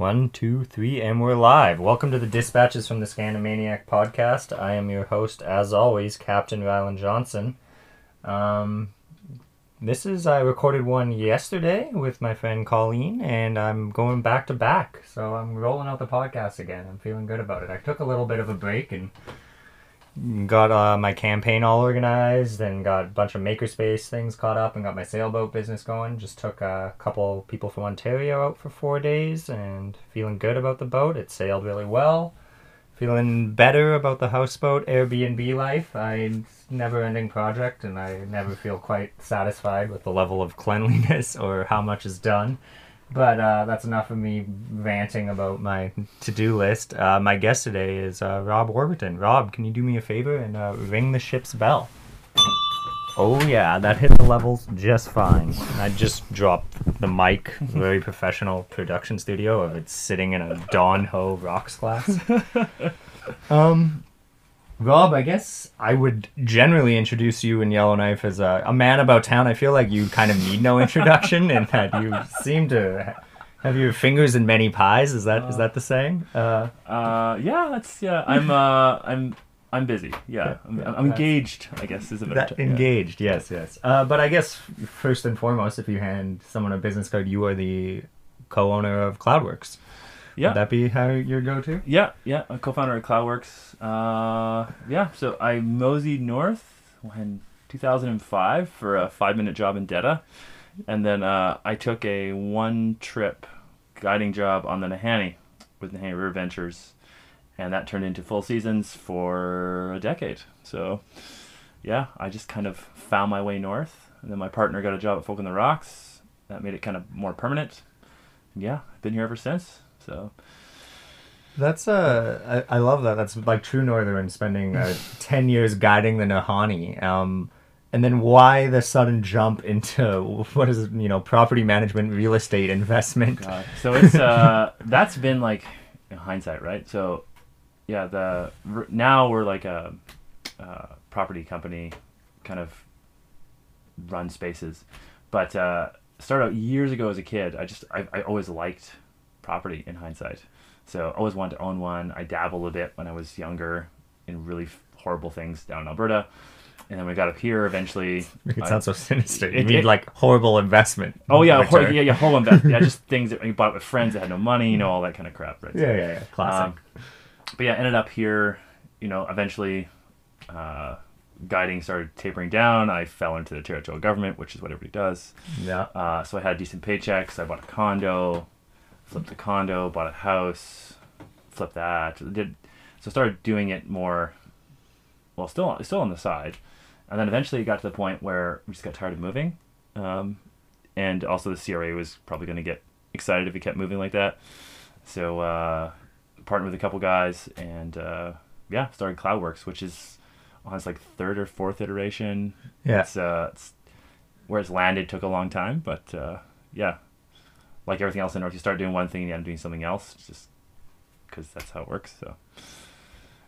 One, two, three, and we're live. Welcome to the Dispatches from the Scandamaniac podcast. I am your host, as always, Captain Rylan Johnson. Um, this is, I recorded one yesterday with my friend Colleen, and I'm going back to back. So I'm rolling out the podcast again. I'm feeling good about it. I took a little bit of a break and got uh, my campaign all organized and got a bunch of makerspace things caught up and got my sailboat business going. Just took a couple people from ontario out for four days and feeling good about the boat. It sailed really well. Feeling better about the houseboat airbnb life. I never ending project and i never feel quite satisfied with the level of cleanliness or how much is done but uh, that's enough of me ranting about my to-do list. Uh, my guest today is uh, Rob Warburton. Rob, can you do me a favor and uh, ring the ship's bell? Oh yeah, that hit the levels just fine. I just dropped the mic, very professional production studio of it sitting in a Don Ho rocks glass. Um, Rob, I guess I would generally introduce you in Yellowknife as a, a man about town. I feel like you kind of need no introduction, and that you seem to have your fingers in many pies. Is that is that the saying? Uh, Uh, yeah, that's yeah. I'm uh, I'm I'm busy. Yeah, I'm, I'm engaged. I guess is a better that term, yeah. engaged, yes, yes. Uh, but I guess first and foremost, if you hand someone a business card, you are the co-owner of CloudWorks. Yeah, Would that be how your go-to? yeah, yeah. I'm co-founder of CloudWorks. Uh, yeah. So I moseyed north in 2005 for a five-minute job in Dettah, and then uh, I took a one-trip guiding job on the Nahanni with Nahanni River Ventures, and that turned into full seasons for a decade. So, yeah, I just kind of found my way north, and then my partner got a job at Folk on the Rocks. That made it kind of more permanent. Yeah, I've been here ever since. So. That's uh, I, I love that. That's like true Northern spending uh, ten years guiding the Nahanni. Um, and then why the sudden jump into what is you know property management, real estate investment? God. So it's uh that's been like in hindsight, right? So yeah, the now we're like a, uh property company, kind of run spaces, but uh, started out years ago as a kid. I just I, I always liked property in hindsight, so I always wanted to own one. I dabbled a bit when I was younger in really horrible things down in Alberta. And then we got up here eventually. It sounds so sinister. You It- mean it- like horrible investment? Oh yeah, hor- yeah, yeah, whole invest. yeah, just things that you bought with friends that had no money, you know, all that kind of crap, right? yeah, yeah, yeah. Classic. Um, but yeah, ended up here. You know, eventually, uh, guiding started tapering down. I fell into the territorial government, which is what everybody does. yeah. Uh, so I had decent paychecks. I bought a condo, flipped a condo, bought a house, flipped that. Did so started doing it more. Well, still still on the side, and then eventually it got to the point where we just got tired of moving, um, and also the CRA was probably going to get excited if we kept moving like that. So uh, partnered with a couple guys and uh, yeah, started CloudWorks, which is on its like third or fourth iteration. Yeah. It's, uh, it's where it's landed took a long time, but uh, yeah, like everything else in North, you start doing one thing and you end up doing something else, just because that's how it works. So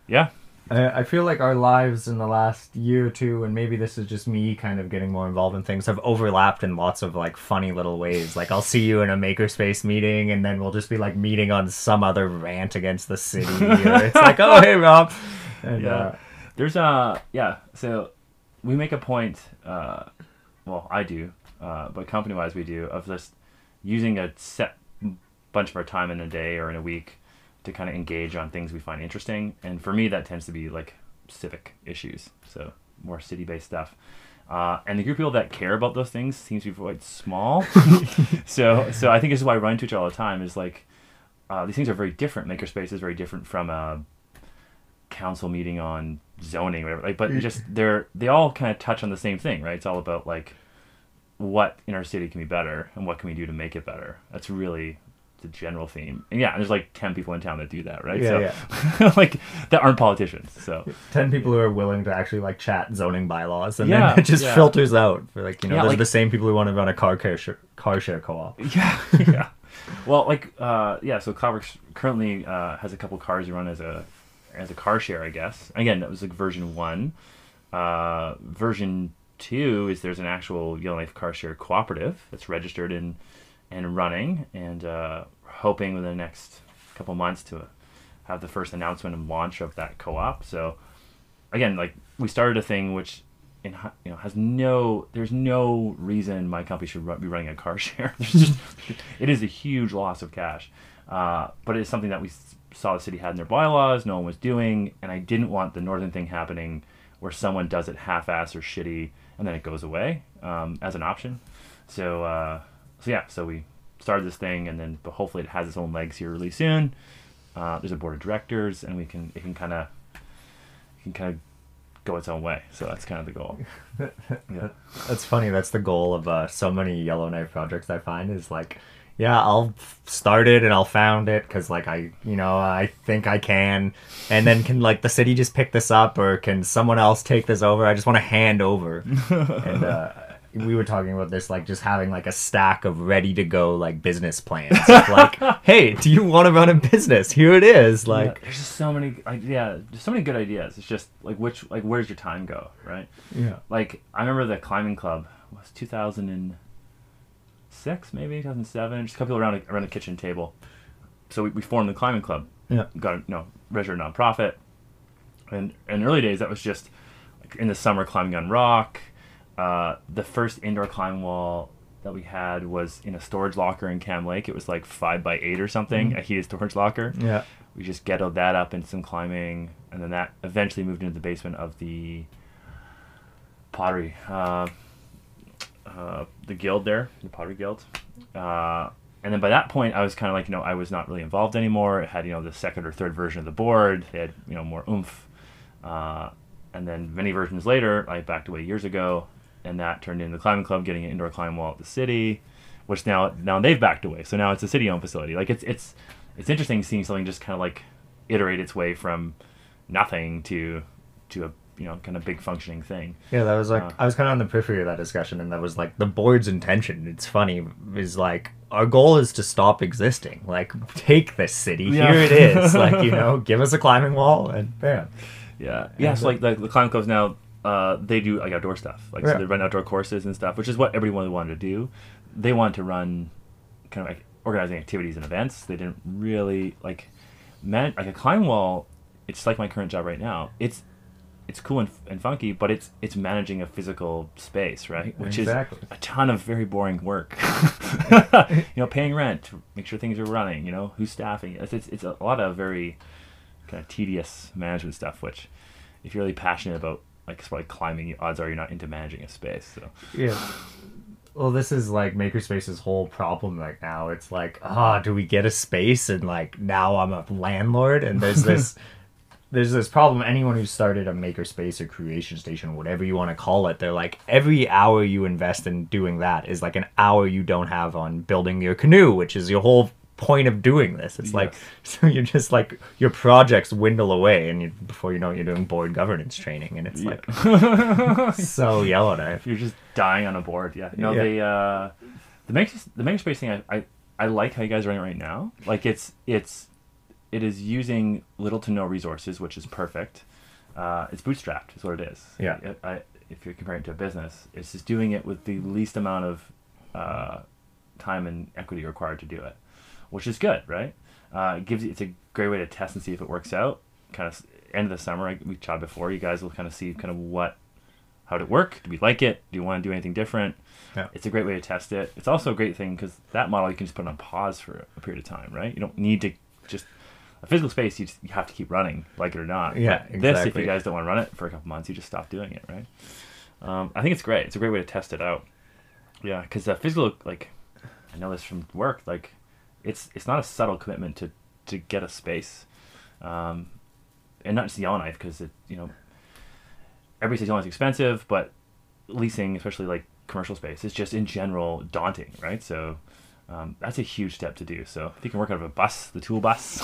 yeah, I I feel like our lives in the last year or two, and maybe this is just me kind of getting more involved in things, have overlapped in lots of like funny little ways. Like I'll see you in a makerspace meeting, and then we'll just be like meeting on some other rant against the city. or it's like, oh hey Rob, and, yeah. uh, There's a yeah, so we make a point. Uh, well, I do, uh, but company wise we do of just using a set bunch of our time in a day or in a week to kind of engage on things we find interesting. And for me, that tends to be like civic issues, so more city based stuff. Uh, and the group of people that care about those things seems to be quite small. so, so I think this is why I run into each other all the time. Is like uh, these things are very different. Makerspace is very different from a council meeting on zoning, whatever. Like, but just they're they all kind of touch on the same thing, right? It's all about like what in our city can be better and what can we do to make it better. That's really the general theme. And yeah, there's like ten people in town that do that, right? Yeah, so, like that aren't politicians. So ten people who are willing to actually like chat zoning bylaws, and Yeah, then it just yeah. filters out. For like you know, Yeah, those like- the same people who want to run a car care sh- car share co-op. yeah, yeah. Well, like uh, yeah. So CloudWorks currently uh, has a couple cars you run as a as a car share, I guess. Again, that was like version one. Uh, version two is there's an actual Yellowknife car share cooperative that's registered and and running, and uh, hoping within the next couple months to have the first announcement and launch of that co-op. So again, like we started a thing which in, you know has no there's no reason my company should be running a car share. There's just it is a huge loss of cash, uh, but it's something that we saw the city had in their bylaws. No one was doing, and I didn't want the northern thing happening where someone does it half-ass or shitty and then it goes away um, as an option. So uh, so yeah, so we started this thing, and then but hopefully it has its own legs here really soon. Uh, there's a board of directors, and we can it can kind of can kind of go its own way. So that's kind of the goal. Yeah. That's funny. That's the goal of uh, so many Yellowknife projects. I find is like, yeah, I'll start it and I'll found it because like I, you know, I think I can, and then can like the city just pick this up or can someone else take this over? I just want to hand over. and uh, we were talking about this like just having like a stack of ready to go like business plans. Of, like, hey, do you want to run a business? Here it is. Yeah, Like, there's just so many I- yeah, there's so many good ideas. It's just like which like where's your time go, right? yeah, Like I remember the climbing club was 2006 maybe 2007. Just a couple around around the kitchen table. So we, we formed the climbing club. yeah, got a you know, registered nonprofit. And in early days, that was just like in the summer climbing on rock. Uh, the first indoor climbing wall that we had was in a storage locker in Kam Lake. It was like five by eight or something, a heated storage locker. yeah. We just ghettoed that up in some climbing, and then that eventually moved into the basement of the pottery, uh, uh, the guild there, the pottery guild. Uh, and then by that point, I was kind of like, you know, I was not really involved anymore. It had, you know, the second or third version of the board. They had, you know, more oomph. Uh, and then many versions later, I backed away years ago, and that turned into the climbing club, getting an indoor climbing wall at the city, which now now they've backed away. So now it's a city-owned facility. Like it's it's it's interesting seeing something just kind of like iterate its way from nothing to to a you know kind of big functioning thing. Yeah, that was like Uh, I was kind of on the periphery of that discussion, and that was like the board's intention. It's funny is like our goal is to stop existing. Like take this city, Yeah. here it is. like you know, give us a climbing wall, and bam. Yeah, yeah. So like the, the climb clubs now, uh, they do like outdoor stuff. Like Yeah. so they run outdoor courses and stuff, which is what everyone wanted to do. They wanted to run kind of like organizing activities and events. They didn't really like man like a climb wall. It's like my current job right now. It's it's cool and, and funky, but it's it's managing a physical space, right? Which Exactly. is a ton of very boring work. you know, paying rent, make sure things are running. You know, who's staffing. It's it's, it's a lot of very kind of tedious management stuff. Which, if you're really passionate about like of like climbing, odds are you're not into managing a space. So Yeah. Well, this is like Makerspace's whole problem right now. It's like, ah, do we get a space? And like now I'm a landlord, and there's this, there's this problem. Anyone who started a Makerspace or Creation Station, whatever you want to call it, they're like every hour you invest in doing that is like an hour you don't have on building your canoe, which is your whole point of doing this. It's like so you're just like your projects dwindle away, and you, before you know it, you're doing board governance training, and it's like so Yellowknife. you're just dying on a board. Yeah. No, Yeah. the uh, the makes the makerspace thing. I, I I like how you guys are running it right now. Like it's it's it is using little to no resources, which is perfect. Uh, it's bootstrapped, is what it is. Yeah. I, I, if you're comparing it to a business, it's just doing it with the least amount of uh, time and equity required to do it, which is good, right? Uh, it gives you, it's a great way to test and see if it works out. Kind of end of the summer, we chatted before, you guys will kind of see kind of what how did it work? Do we like it? Do you want to do anything different? Yeah. It's a great way to test it. It's also a great thing because that model you can just put on pause for a period of time, right? You don't need to just a physical space. You, just, you have to keep running, like it or not. Yeah, But This, if you guys don't want to run it for a couple months, you just stop doing it, right? Um, I think it's great. It's a great way to test it out. Yeah, because the physical, like, I know this from work. Like, it's it's not a subtle commitment to to get a space, um, and not just the yellowknife because it you know everybody says Yellowknife's expensive, but leasing, especially like commercial space, is just in general daunting, right? So um, that's a huge step to do. So if you can work out of a bus, the tool bus,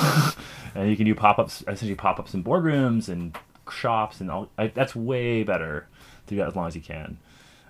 and you can do pop ups, essentially pop ups in boardrooms and shops, and all, I, that's way better to do that as long as you can.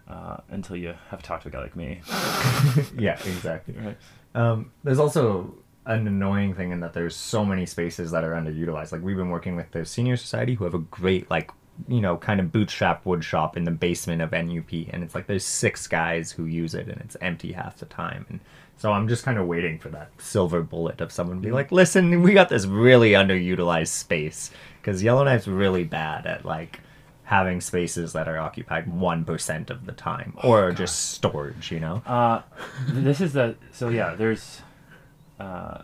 Uh, until you have to talk to a guy like me, yeah, exactly. right? Um, there's also an annoying thing in that there's so many spaces that are underutilized. Like we've been working with the senior society who have a great like you know, kind of bootstrap wood shop in the basement of NUP, and it's like there's six guys who use it, and it's empty half the time, and so I'm just kind of waiting for that silver bullet of someone to be like, listen, we got this really underutilized space because Yellowknife's really bad at like having spaces that are occupied one percent of the time or just storage, you know. Uh, this is the so yeah. There's uh,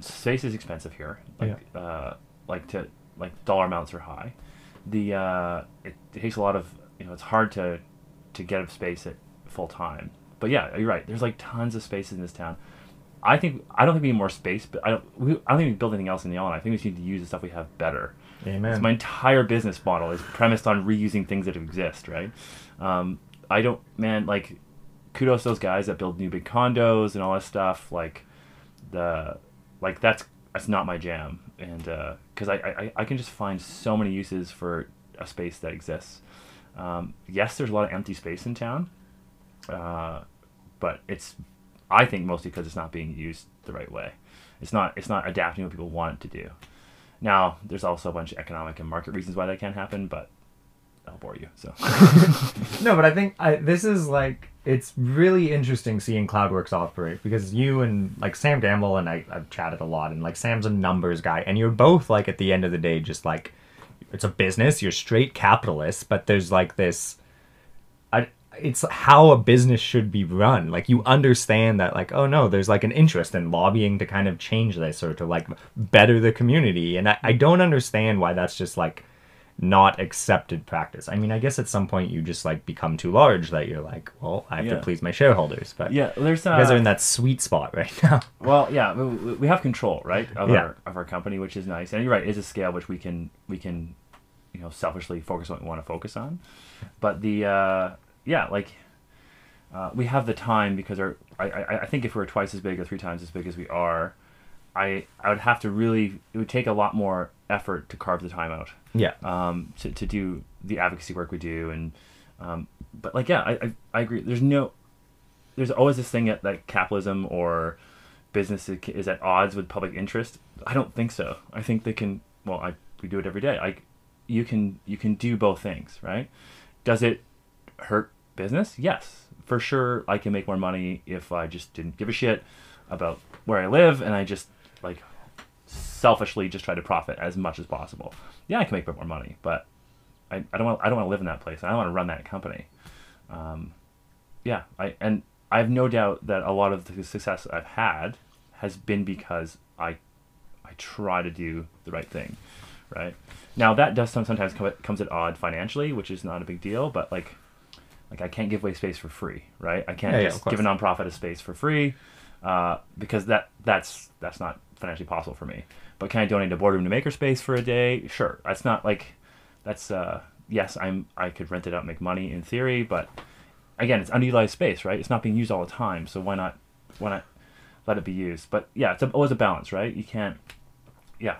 space is expensive here. Like uh, like to like dollar amounts are high. The uh, it, it takes a lot of you know it's hard to to get space at full time. But yeah, you're right. There's like tons of spaces in this town. I think I don't think we need more space, but I don't. We, I don't think we build anything else in the island. I think we just need to use the stuff we have better. Amen. So my entire business model is premised on reusing things that exist, right? Um, I don't, man, like, kudos to those guys that build new big condos and all that stuff. Like, the, like that's that's not my jam, and because I, I I can just find so many uses for a space that exists. Um, yes, there's a lot of empty space in town, uh, but it's I think mostly because it's not being used the right way. It's not it's not adapting what people want it to do. Now, there's also a bunch of economic and market reasons why that can't happen, but I'll bore you. So No, but I think I, this is like it's really interesting seeing Cloudworks operate because you and like Sam Gamble and I, I've chatted a lot, and like Sam's a numbers guy, and you're both like at the end of the day just like it's a business, you're straight capitalists, but there's like this. It's how a business should be run. Like you understand that, like, oh no, there's like an interest in lobbying to kind of change this or to like better the community, and I, I don't understand why that's just like not accepted practice. I mean, I guess at some point you just like become too large that you're like, well, I have Yeah. to please my shareholders. But yeah, there's uh, you guys are in that sweet spot right now. Well, yeah, we have control, right, of Yeah. our of our company, which is nice. And you're right, it's a scale which we can we can, you know, selfishly focus on what we want to focus on. But the uh, yeah, like uh, we have the time because our I, I I think if we were twice as big or three times as big as we are, I I would have to really it would take a lot more effort to carve the time out. Yeah. um, to, to do the advocacy work we do and um, but like yeah I, I, I agree. There's no there's always this thing that, that capitalism or business is, is at odds with public interest. I don't think so. I think they can well i we do it every day. I you can you can do both things right? Does it hurt business? Yes for sure i can make more money if i just didn't give a shit about where i live and i just like selfishly just try to profit as much as possible. Yeah i can make a bit more money but i, I don't want i don't want to live in that place. I don't want to run that company. Um, yeah i and i have no doubt that a lot of the success i've had has been because i i try to do the right thing right? Now that does sometimes come comes at odd financially which is not a big deal but like like i can't give away space for free right? I can't Yeah, yeah, just course. give a nonprofit a space for free uh, because that that's that's not financially possible for me. But can i donate a boardroom to makerspace for a day? Sure. That's not like that's uh yes i'm i could rent it out and make money in theory but again it's underutilized space right? It's not being used all the time so why not why not let it be used? But yeah it's a, always a balance right? You can't yeah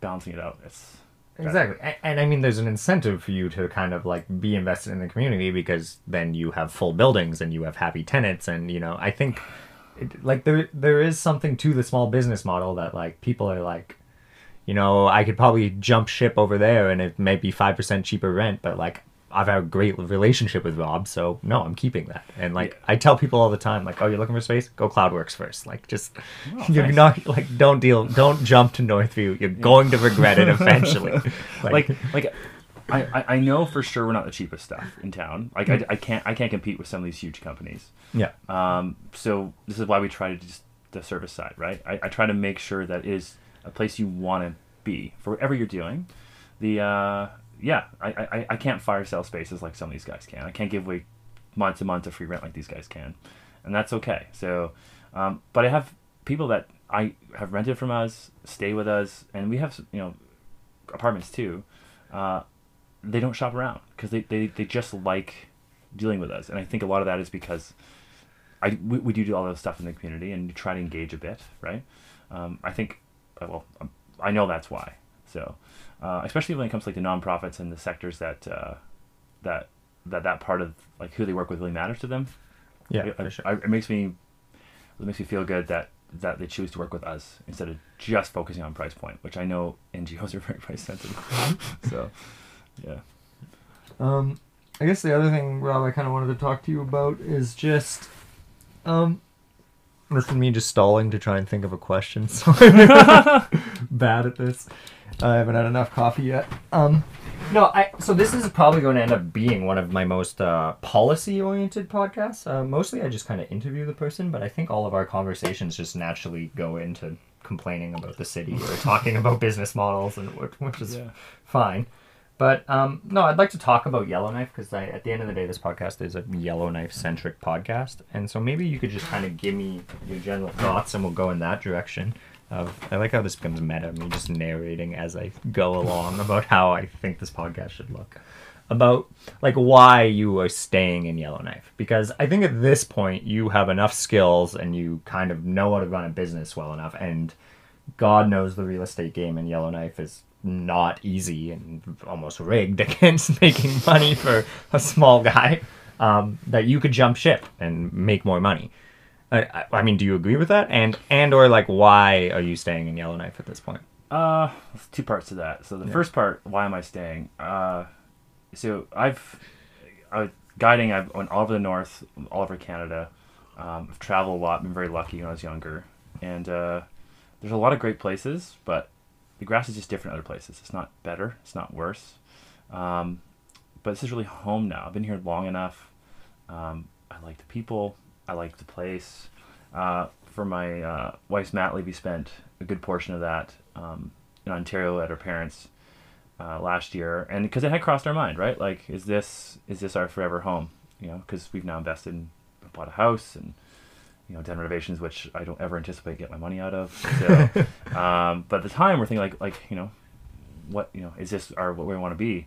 balancing it out. It's Exactly. And, and I mean, there's an incentive for you to kind of like be invested in the community because then you have full buildings and you have happy tenants. And, you know, I think it, like there, there is something to the small business model that like people are like, you know, I could probably jump ship over there and it may be 5% cheaper rent, but like I've had a great relationship with Rob. So no, I'm keeping that. And like, Yeah. I tell people all the time, like, oh, you're looking for space? Go Cloudworks first. Like, just, Oh, you're thanks. not like, don't deal, don't jump to Northview. You're going to regret it eventually. like like I, I, I know for sure we're not the cheapest stuff in town like I, I can't i can't compete with some of these huge companies yeah. um, so this is why we try to just the service side right I, I try to make sure that is a place you want to be for whatever you're doing the uh, yeah I, I, I can't fire sale spaces like some of these guys can. I can't give away months and months of free rent like these guys can. And that's okay. So um, but i have people that i have rented from us stay with us and we have you know apartments too. Uh, they don't shop around because they, they, they just like dealing with us. And i think a lot of that is because I we, we do do all those stuff in the community and try to engage a bit, right? Um, I think, uh, well, um, I know that's why. So, uh, especially when it comes to like the nonprofits and the sectors that uh, that that that part of like who they work with really matters to them. Yeah, it, for sure. I, it makes me it makes me feel good that that they choose to work with us instead of just focusing on price point, which I know NGOs are very price sensitive. so, Yeah. Um, I guess the other thing, Rob, I kind of wanted to talk to you about is just, um, this is me just stalling to try and think of a question. So I'm bad at this. I haven't had enough coffee yet. Um, no, I. So this is probably going to end up being one of my most uh, policy-oriented podcasts. Uh, mostly, I just kind of interview the person, but I think all of our conversations just naturally go into complaining about the city or talking about business models, and which, which is Yeah. fine. But um, no, I'd like to talk about Yellowknife because at the end of the day, this podcast is a Yellowknife centric podcast, and so maybe you could just kind of give me your general thoughts, and we'll go in that direction. Of I like how this becomes meta, me just narrating as I go along about how I think this podcast should look, about like why you are staying in Yellowknife because I think at this point you have enough skills and you kind of know how to run a business well enough, and God knows the real estate game in Yellowknife is not easy and almost rigged against making money for a small guy. Um, that you could jump ship and make more money. I, I, mean, do you agree with that? And and or like, why are you staying in Yellowknife at this point? Uh, there's two parts to that. So the Yeah. first part, why am I staying? Uh, so I've, I was guiding. I've went all over the north, all over Canada. Um, I've traveled a lot. Been very lucky when I was younger, and uh, there's a lot of great places, but the grass is just different other places. It's not better. It's not worse. Um, but this is really home now. I've been here long enough. Um, I like the people. I like the place. Uh, for my uh, wife's mat leave, we spent a good portion of that um, in Ontario at her parents' uh, last year, and because it had crossed our mind, right? Like, is this is this our forever home? You know, because we've now invested in bought a house and you know done renovations, which I don't ever anticipate get my money out of. So, um, but at the time, we're thinking like like you know, what you know is this our what we want to be?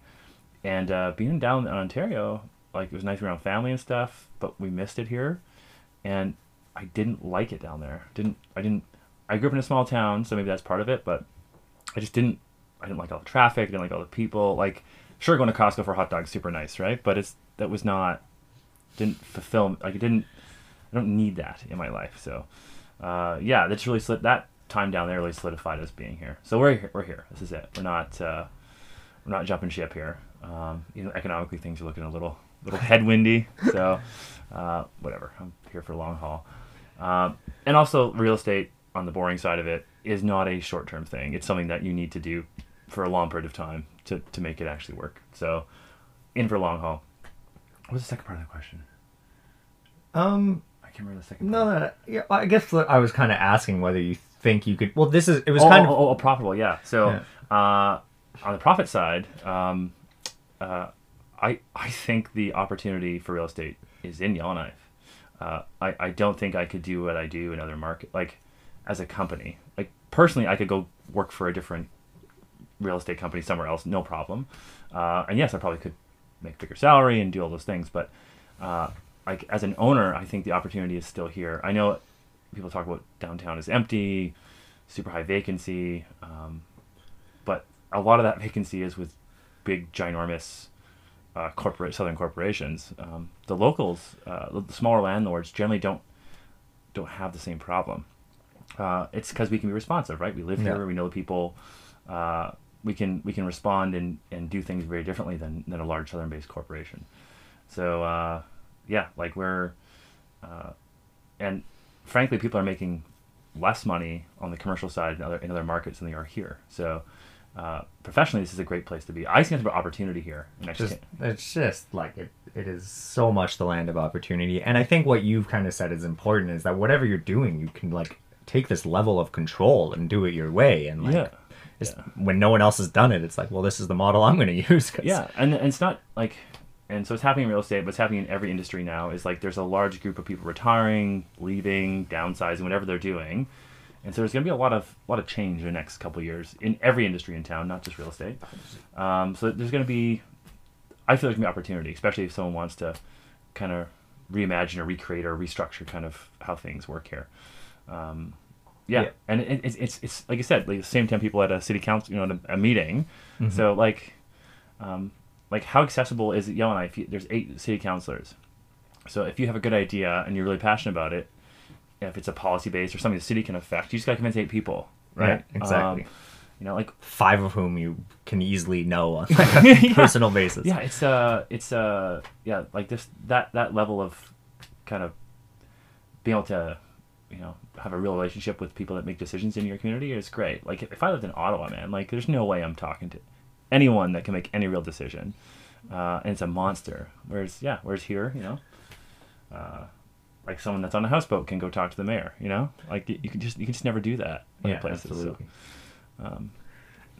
And uh, being down in Ontario, like it was nice to be around family and stuff, but we missed it here, and I didn't like it down there. Didn't I didn't I grew up in a small town, so maybe that's part of it, but I just didn't I didn't like all the traffic, I didn't like all the people. Like sure going to Costco for hot dogs super nice, right? But it's that was not didn't fulfill like it didn't I don't need that in my life. So uh, yeah, that's really slid that time down there really solidified us being here. So we're here, we're here. This is it. We're not uh, we're not jumping ship here. Um, you know, economically things are looking a little little headwindy. So uh, whatever. I'm here for the long haul. Um, and also real estate on the boring side of it is not a short term thing. It's something that you need to do for a long period of time to, to make it actually work. So in for long haul. What was the second part of the question? Um, I can't remember the second no, part. no, no. Yeah, I guess I was kind of asking whether you think you could. Well, this is it was oh, kind oh, of oh, oh, profitable, yeah. So uh, on the profit side, um, uh, I I think the opportunity for real estate is in Yellowknife. Uh, I I don't think I could do what I do in other market like as a company. Like personally, I could go work for a different real estate company somewhere else, no problem. Uh, and yes, I probably could make bigger salary and do all those things, but uh, like as an owner, I think the opportunity is still here. I know people talk about downtown is empty, super high vacancy, um, but a lot of that vacancy is with big, ginormous uh, corporate southern corporations. Um, the locals, uh, the smaller landlords, generally don't don't have the same problem. Uh, it's because we can be responsive, right? We live Yeah. here, we know the people. Uh, we can we can respond and, and do things very differently than, than a large southern based corporation. So uh, yeah, like we're uh, and frankly, people are making less money on the commercial side in other in other markets than they are here. So uh, professionally, this is a great place to be. I see nothing but opportunity here. Just it's just like it it is so much the land of opportunity and i think what you've kind of said is important is that whatever you're doing you can like take this level of control and do it your way and like yeah. it's, when no one else has done it it's like well this is the model i'm going to use Yeah, and, and it's not like, and so it's happening in real estate, but it's happening in every industry now. Is like there's a large group of people retiring, leaving, downsizing, whatever they're doing, and so there's going to be a lot of lot of change in the next couple of years in every industry in town, not just real estate. Um, so there's going to be, I feel there's going to be opportunity, especially if someone wants to kind of reimagine or recreate or restructure kind of how things work here. Um, yeah. Yeah. and it, it's, it's it's like I said, like the same time people at a city council, you know, at a, a meeting. Mm-hmm. So like, um, like how accessible is it Yellowknife? There's eight city councilors. So if you have a good idea and you're really passionate about it, if it's a policy based or something the city can affect, you just got to convince eight people, right? Yeah, exactly. Um, You know, like five of whom you can easily know on like, a Yeah. personal basis. yeah, it's uh, it's uh, yeah, like this that that level of kind of being able to, you know, have a real relationship with people that make decisions in your community is great. Like if, if I lived in Ottawa, man, like there's no way I'm talking to anyone that can make any real decision, uh, and it's a monster. Whereas yeah, whereas here, you know, uh, like someone that's on a houseboat can go talk to the mayor. You know, like you, you can just you can just never do that. other Yeah, places, so, absolutely. um,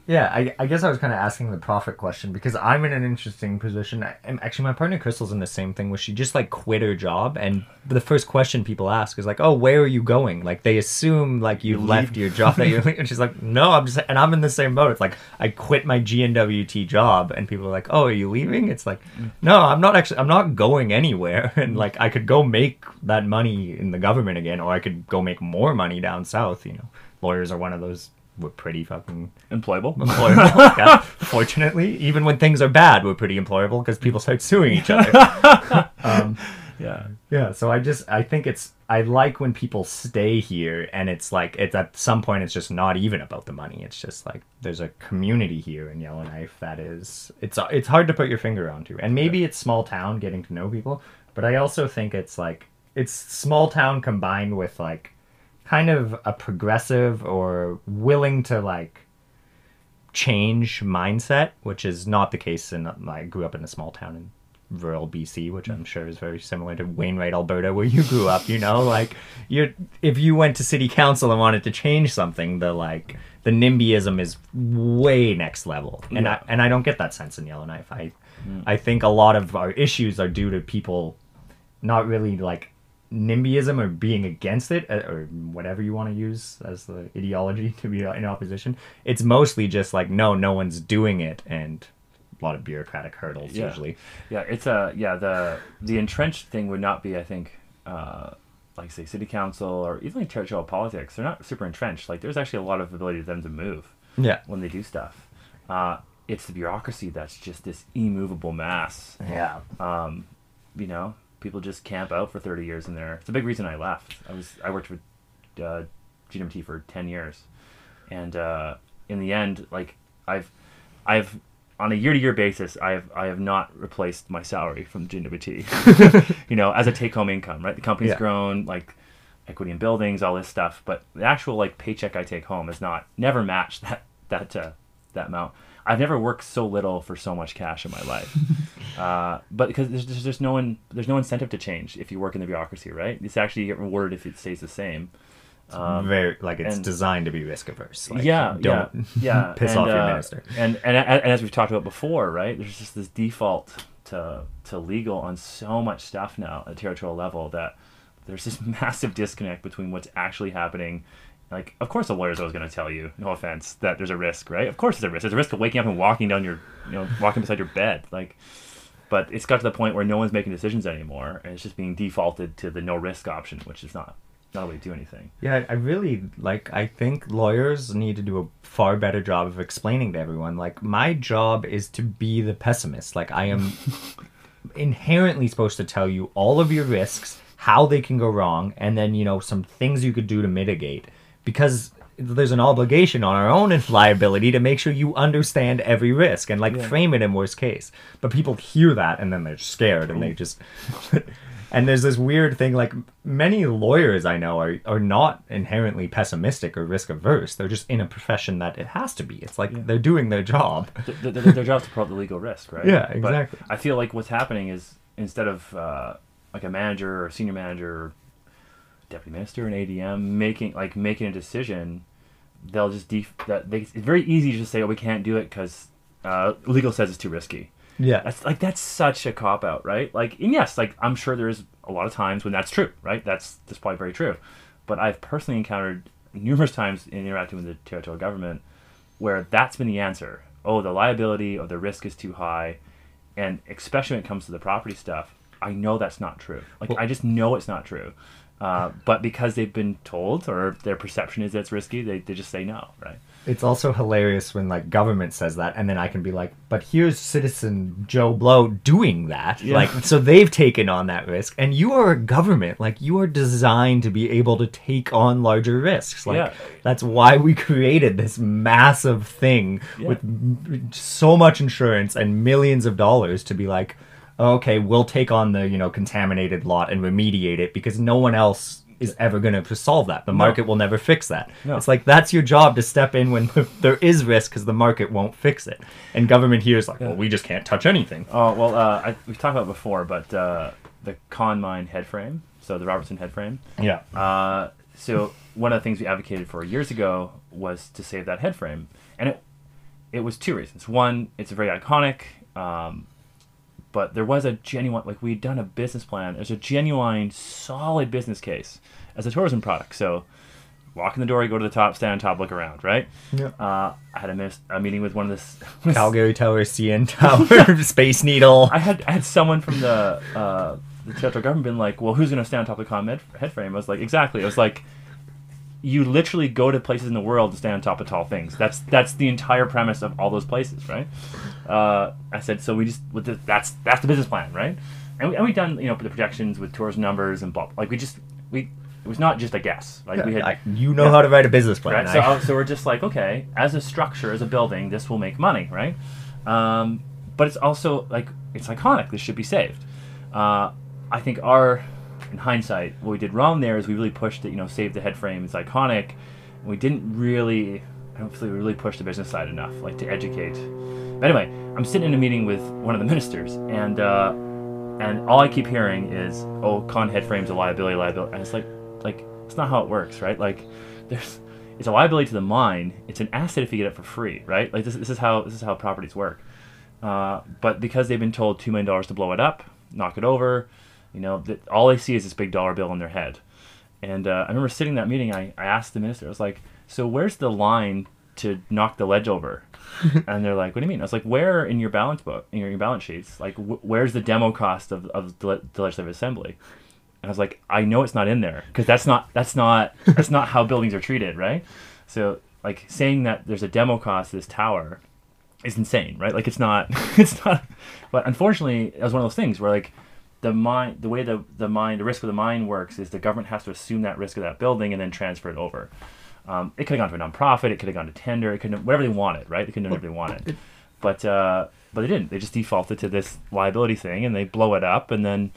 Yeah, I, I guess I was kind of asking the profit question because I'm in an interesting position. I, actually, my partner Crystal's in the same thing where she just like quit her job, and the first question people ask is like, "Oh, where are you going?" Like they assume like you've You left your job that you're, and she's like, "No, I'm just," and I'm in the same boat. It's like I quit my GNWT job, and people are like, "Oh, are you leaving?" It's like, mm. no, I'm not actually. I'm not going anywhere, and mm. like I could go make that money in the government again, or I could go make more money down south. You know, lawyers are one of those. We're pretty fucking employable. employable. yeah. Fortunately, even when things are bad, we're pretty employable because people start suing each other. um, yeah. yeah, so I just I think it's I like when people stay here and it's like it's at some point it's just not even about the money. It's just like there's a community here in Yellowknife that is it's it's hard to put your finger onto. And maybe it's small town getting to know people, but I also think it's like it's small town combined with like kind of a progressive or willing to like change mindset, which is not the case in I grew up in a small town in rural BC, which I'm sure is very similar to Wainwright, Alberta, where you grew up. You know, like you if you went to city council and wanted to change something, the like the NIMBYism is way next level, and I and I don't get that sense in Yellowknife. I mm. I think a lot of our issues are due to people not really like NIMBYism or being against it uh, or whatever you want to use as the ideology to be in opposition. It's mostly just like no, no one's doing it, and a lot of bureaucratic hurdles Yeah. usually. Yeah, it's a yeah the the entrenched thing would not be I think uh, like say city council or even like territorial politics. They're not super entrenched. Like there's actually a lot of ability to them to move Yeah, when they do stuff. Uh, it's the bureaucracy that's just this immovable mass. yeah, Um, you know, people just camp out for 30 years in there. It's a big reason I left. I was I worked with uh, GNWT for 10 years, and uh, in the end, like I've I've on a year to year basis, I have I have not replaced my salary from GNWT. you know, as a take home income, right? The company's Yeah. grown, like equity in buildings, all this stuff, but the actual like paycheck I take home is not never matched that that uh, that amount. I've never worked so little for so much cash in my life. uh, but because there's, there's just no one, there's no incentive to change if you work in the bureaucracy, right? It's actually you get rewarded if it stays the same. Um, very like it's and- designed to be risk averse. Like, yeah, don't yeah, yeah. piss and, off your uh, minister. And, and and as we've talked about before, right? There's just this default to to legal on so much stuff now at territorial level that there's this massive disconnect between what's actually happening. Like, of course, the lawyer's always going to tell you, no offense, that there's a risk, right? Of course, there's a risk. There's a risk of waking up and walking down your, you know, walking beside your bed, like. But it's got to the point where no one's making decisions anymore, and it's just being defaulted to the no risk option, which is not not a way to do anything. Yeah, I really like. I think lawyers need to do a far better job of explaining to everyone. Like, my job is to be the pessimist. Like, I am inherently supposed to tell you all of your risks, how they can go wrong, and then you know some things you could do to mitigate. Because there's an obligation on our own and liability to make sure you understand every risk and like Yeah. frame it in worst case. But people hear that and then they're scared and they just. and there's this weird thing like many lawyers I know are are not inherently pessimistic or risk averse. They're just in a profession that it has to be. It's like they're doing their job. th- th- th- their job is to promote the legal risk, right? Yeah, But exactly. I feel like what's happening is instead of uh, like a manager or senior manager, deputy minister, and ADM making like making a decision, they'll just def- that they, it's very easy to just say, "Oh, we can't do it because uh, legal says it's too risky." Yeah. That's like that's such a cop out, right? Like, and yes, like I'm sure there's a lot of times when that's true, right? That's that's probably very true. But I've personally encountered numerous times in interacting with the territorial government where that's been the answer. Oh, the liability or the risk is too high, and especially when it comes to the property stuff, I know that's not true. Like Well- I just know it's not true. Uh, but because they've been told or their perception is that it's risky, they, they just say no, right? It's also hilarious when like government says that, and then I can be like, "But here's citizen Joe Blow doing that." Yeah. Like, so they've taken on that risk, and you are a government. Like, you are designed to be able to take on larger risks. Like, Yeah. that's why we created this massive thing Yeah. with m- so much insurance and millions of dollars to be like, okay, we'll take on the you know contaminated lot and remediate it because no one else is ever going to solve that. The market will never fix that. No. It's like that's your job to step in when there is risk because the market won't fix it. And government here is like, well, we just can't touch anything. Oh well, uh, I, we've talked about it before, but uh, the Con Mine head frame, so the Robertson head frame. Yeah. Uh, so one of the things we advocated for years ago was to save that head frame, and it it was two reasons. One, it's a very iconic, um, but there was a genuine like we'd done a business plan. There's a genuine, solid business case as a tourism product. So. Walk in the door, you go to the top, stand on top, look around, right? Yeah. Uh, I had a, mis- a meeting with one of this Calgary Tower, CN Tower, Space Needle. I had I had someone from the uh, the federal government been like, well, who's going to stand on top of the head frame? I was like, exactly. I was like, you literally go to places in the world to stand on top of tall things. That's that's the entire premise of all those places, right? Uh, I said, so we just with the, that's that's the business plan, right? And we and we done you know the projections with tourist numbers and blah. Like we just we it was not just a guess. Like we had I- you know Yeah. how to write a business plan. Right. So, I- uh, so we're just like, okay, as a structure, as a building, this will make money, right? Um, but it's also like it's iconic. This should be saved. Uh, I think our, in hindsight, what we did wrong there is we really pushed it. You know, save the head frame. It's iconic. We didn't really. I don't feel we really pushed the business side enough, like to educate. But anyway, I'm sitting in a meeting with one of the ministers, and uh, and all I keep hearing is, "Oh, con head frame's a liability, liability," and it's like, like it's not how it works, right? Like, there's it's a liability to the mine. It's an asset if you get it for free, right? Like this, this is how this is how properties work. Uh, but because they've been told two million dollars to blow it up, knock it over, you know, that all they see is this big dollar bill in their head. And uh, I remember sitting in that meeting. I, I asked the minister, I was like, "So where's the line to knock the ledge over?" and they're like, "What do you mean?" I was like, "Where in your balance book, in your, your balance sheets, like wh- where's the demo cost of, of the, le- the legislative assembly?" And I was like, "I know it's not in there because that's not that's not that's not how buildings are treated, right?" So like saying that there's a demo cost to this tower is insane, right? Like it's not it's not. But unfortunately, it was one of those things where like the mine, the way the the mine, the risk of the mine works is the government has to assume that risk of that building and then transfer it over. Um, it could have gone to a nonprofit. It could have gone to tender. It could have whatever they wanted, right? They could have done whatever they wanted, but uh, but they didn't. They just defaulted to this liability thing and they blow it up. And then,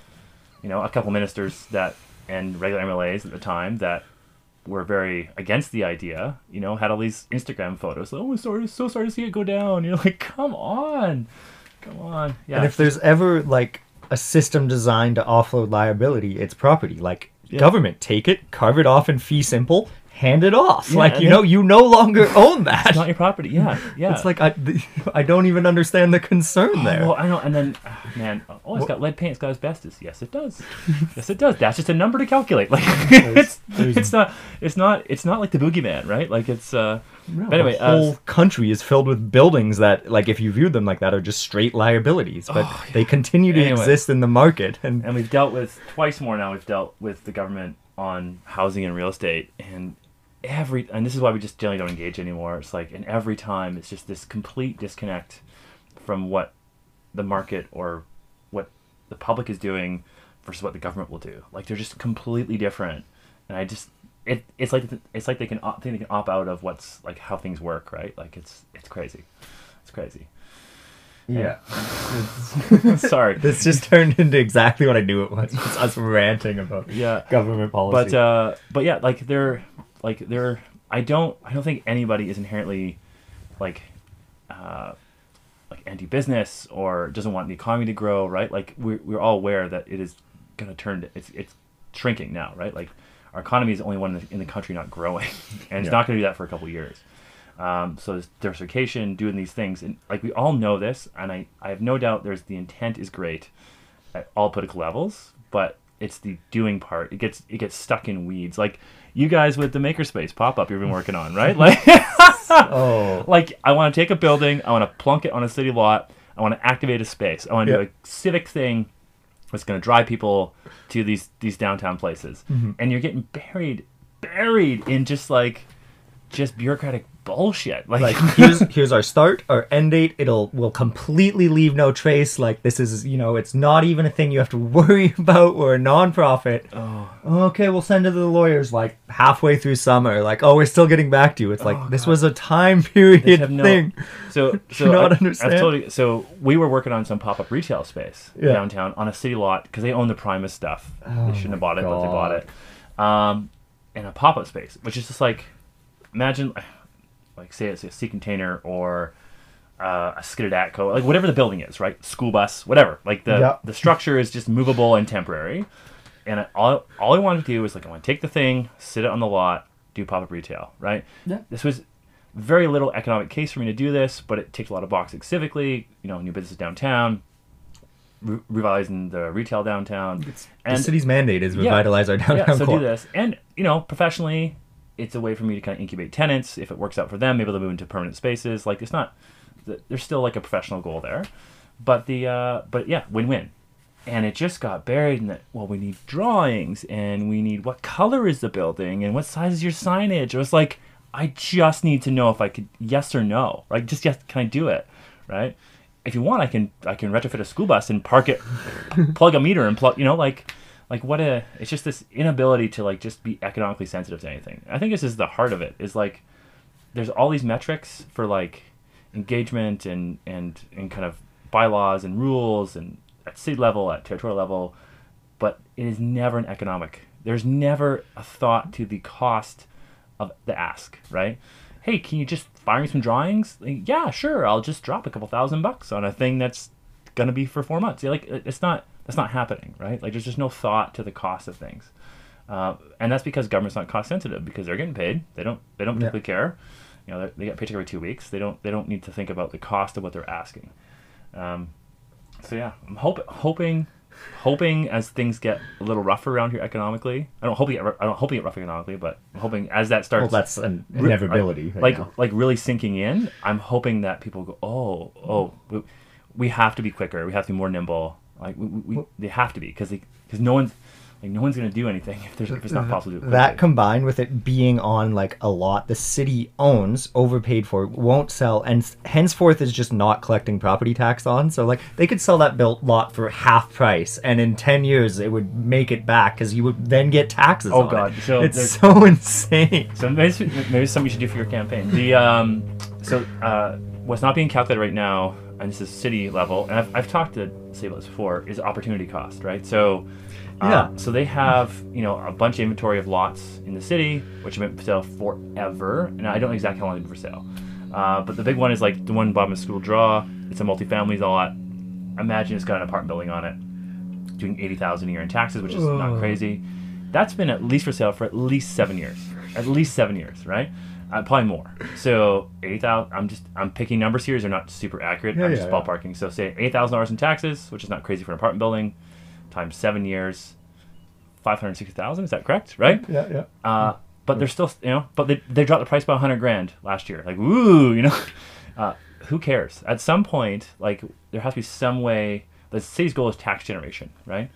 you know, a couple ministers that and regular MLAs at the time that were very against the idea, you know, had all these Instagram photos. Oh, sorry, so sorry to see it go down. You're like, come on, come on. Yeah. And if there's ever like a system designed to offload liability, it's property. Like Yeah. government, take it, carve it off in fee simple, hand it off. Yeah, like you know, you no longer own that. it's not your property. Yeah, yeah. It's like I, I don't even understand the concern there. Well, I know, and then, ah, man, oh, it's got lead paint. It's got asbestos. Yes, it does. yes, it does. That's just a number to calculate. Like, it's it's not it's not it's not like the boogeyman, right? Like it's. uh No, But anyway, the uh, whole country is filled with buildings that, like, if you viewed them like that, are just straight liabilities. But they continue to Oh, Anyway. exist in the market, and and we've dealt with twice more now. We've dealt with the government on housing and real estate, and every and this is why we just generally don't engage anymore. It's like, and every time it's just this complete disconnect from what the market or what the public is doing versus what the government will do. Like they're just completely different, and I just it it's like it's like they can op- think they can opt out of what's like how things work, right? Like it's it's crazy, it's crazy. yeah, Sorry. this just turned into exactly what I knew it was. It's us ranting about Yeah. government policy. but uh but yeah like they're like they're i don't i don't think anybody is inherently like uh like anti-business or doesn't want the economy to grow right like we're, we're all aware that it is going to turn it's it's shrinking now right like our economy is the only one in the, in the country not growing and it's Yeah. not going to do that for a couple of years um, so there's diversification doing these things and like we all know this and I, I have no doubt there's the intent is great at all political levels, but it's the doing part. It gets it gets stuck in weeds. Like you guys with the makerspace pop up you've been working on, right? Like oh, like I want to take a building, I want to plunk it on a city lot, I want to activate a space, I want to do a civic thing what's going to drive people to these these downtown places, Mm-hmm. and you're getting buried, buried in just like just bureaucratic bullshit. Like, like here's here's our start our end date it'll will completely leave no trace like this is you know it's not even a thing you have to worry about we're a non-profit oh, okay we'll send it to the lawyers like halfway through summer like oh we're still getting back to you it's like Oh, this was a time period no- thing So, so not I, understand? I've told you. So we were working on some pop-up retail space Yeah. downtown on a city lot because they own the Primus stuff. Oh they shouldn't have bought it, but they bought it. Um, in a pop-up space, which is just like, imagine, like say it's a sea container or uh, a skidded atco, like whatever the building is, right? School bus, whatever. Like the Yeah. the structure is just movable and temporary. And I, all all I wanted to do was like I want to take the thing, sit it on the lot, do pop-up retail, right? Yeah. This was very little economic case for me to do this, but it ticks a lot of boxes civically. You know, new business downtown, re- revitalizing the retail downtown, the city's mandate is revitalize our downtown yeah, so core. do this, and you know, professionally, it's a way for me to kind of incubate tenants. If it works out for them, maybe they'll move into permanent spaces. Like it's not, there's still like a professional goal there, but the uh, but yeah, win-win. And it just got buried in that. Well, we need drawings, and we need what color is the building, and what size is your signage. It was like, I just need to know if I could yes or no. Like, just yes, can I do it? Right? If you want, I can I can retrofit a school bus and park it, plug a meter and plug. You know, like like what a it's just this inability to like just be economically sensitive to anything. I think this is the heart of it. Is like there's all these metrics for like engagement and and and kind of bylaws and rules and at city level at territorial level but it is never an economic there's never a thought to the cost of the ask right hey can you just fire me some drawings like, yeah sure i'll just drop a couple thousand bucks on a thing that's gonna be for four months like it's not that's not happening right? Like there's just no thought to the cost of things. Uh, and that's because government's not cost sensitive because they're getting paid. They don't they don't Yeah. particularly care. You know they- get paid every two weeks. They don't they don't need to think about the cost of what they're asking. Um, so yeah i'm hope, hoping hoping as things get a little rougher around here economically i don't hope you get, i don't hope you get rough economically but i'm hoping as that starts well that's an inevitability right like now. like really sinking in i'm hoping that people go oh oh we, we have to be quicker. We have to be more nimble like we, we, they have to be because because no one's like no one's going to do anything if there's if it's not possible to do it that combined with it being on like a lot the city owns overpaid for won't sell and henceforth is just not collecting property tax on so like they could sell that built lot for half price and in 10 years it would make it back because you would then get taxes Oh, on God. it. So it's so insane So maybe maybe something you should do for your campaign. The um, so uh, what's not being calculated right now, and this is city level, and I've, I've talked to city levels before, is opportunity cost, right? So uh, Yeah. So they have you know a bunch of inventory of lots in the city, which have been for sale forever, and I don't know exactly how long they've been for sale. Uh, but the big one is like the one bottom of school draw. It's a multifamily lot. Imagine it's got an apartment building on it, doing eighty thousand a year in taxes, which is not crazy. That's been at least for sale for at least seven years. At least seven years, right? Uh, probably more. So eighty thousand. I'm just I'm picking numbers here. They're not super accurate. Yeah, I'm yeah, just yeah. ballparking. So say eight thousand dollars in taxes, which is not crazy for an apartment building, times seven years, five hundred sixty thousand. Is that correct? Right? yeah yeah Uh, but they're still, you know, but they, they dropped the price by 100 grand last year. Like, woo, you know, uh, who cares? At some point, like, there has to be some way. The city's goal is tax generation, right?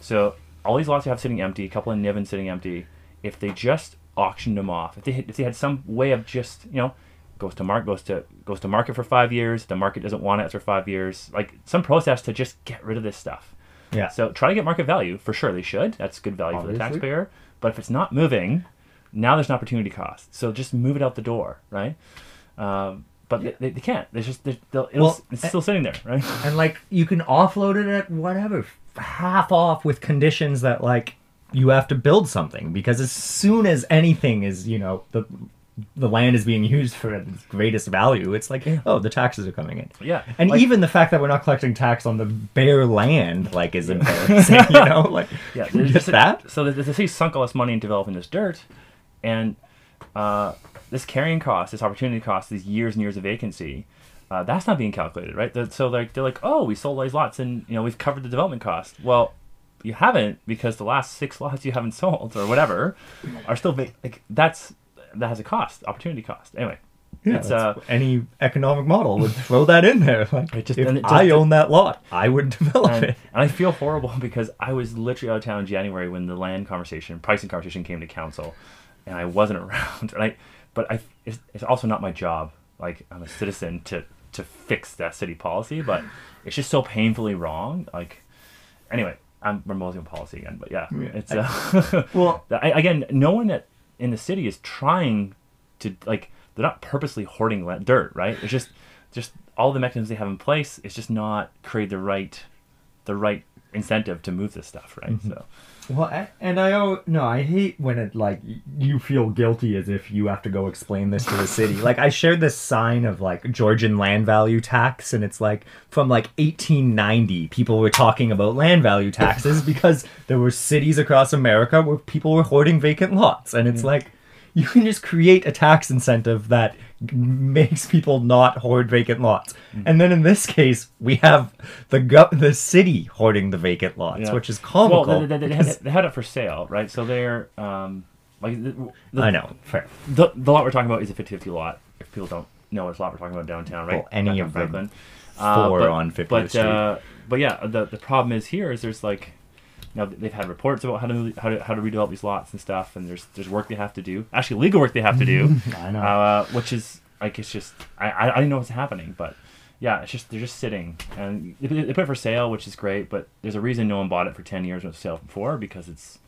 So all these lots you have sitting empty, a couple in Niven sitting empty. If they just auctioned them off, if they had, if they had some way of just, you know, goes to market goes to goes to market for five years, the market doesn't want it after five years, like some process to just get rid of this stuff. yeah So try to get market value for sure. They should. That's good value for the taxpayer. But if it's not moving, now there's an opportunity cost. So just move it out the door, right? Um, but they, they, they can't. There's just they're, they'll, Well, it's still sitting there, right? and like you can offload it at whatever half off with conditions that like you have to build something because as soon as anything is you know the the land is being used for its greatest value it's like oh the taxes are coming in. Yeah, and like- even the fact that we're not collecting tax on the bare land like is embarrassing you know? Like Yeah, just there's just that? So the, the city sunk all this money in developing this dirt, and uh, this carrying cost, this opportunity cost, these years and years of vacancy, uh, that's not being calculated, right? So like they're like, oh, we sold all these lots, and you know we've covered the development cost. Well, you haven't because the last six lots you haven't sold or whatever are still va- like that's that has a cost, opportunity cost. Anyway, Yeah, it's uh, any economic model would throw that in there. Like, It just- if it just- I own that lot, I would develop and, it. and I feel horrible because I was literally out of town in January when the land conversation, pricing conversation came to council, and I wasn't around. And I, but I, it's, it's also not my job. Like I'm a citizen to to fix that city policy, but it's just so painfully wrong. Like, anyway, I'm on policy again, but yeah, Yeah. it's uh, Well, I, again, no one at, in the city is trying to like they're not purposely hoarding dirt, right? It's just just all the mechanisms they have in place. It's just not create the right the right incentive to move this stuff, right? So Well, I, and I oh no, I hate when it like you feel guilty as if you have to go explain this to the city. like I shared this sign of like Georgian land value tax, and it's like from like 1890, people were talking about land value taxes because there were cities across America where people were hoarding vacant lots, and it's mm. like you can just create a tax incentive that makes people not hoard vacant lots. And then in this case, we have the go- the city hoarding the vacant lots, Yeah. which is comical. well, they, they, they, had, because- they had it for sale, right? So they're um like the, the, I know, fair. the, the lot we're talking about is a 50-50 lot. If people don't know which lot we're talking about downtown, right? Well, any of Franklin. them. Four but, on 50th but, Street. Uh, but yeah, the the problem is here is there's like now they've had reports about how to how to how to redevelop these lots and stuff, and there's there's work they have to do, actually legal work they have to do, I know. uh, which is like it's just I I, I don't know what's happening, but yeah, it's just they're just sitting and they, put- they put it for sale, which is great, but there's a reason no one bought it for ten years when it was sale before because it's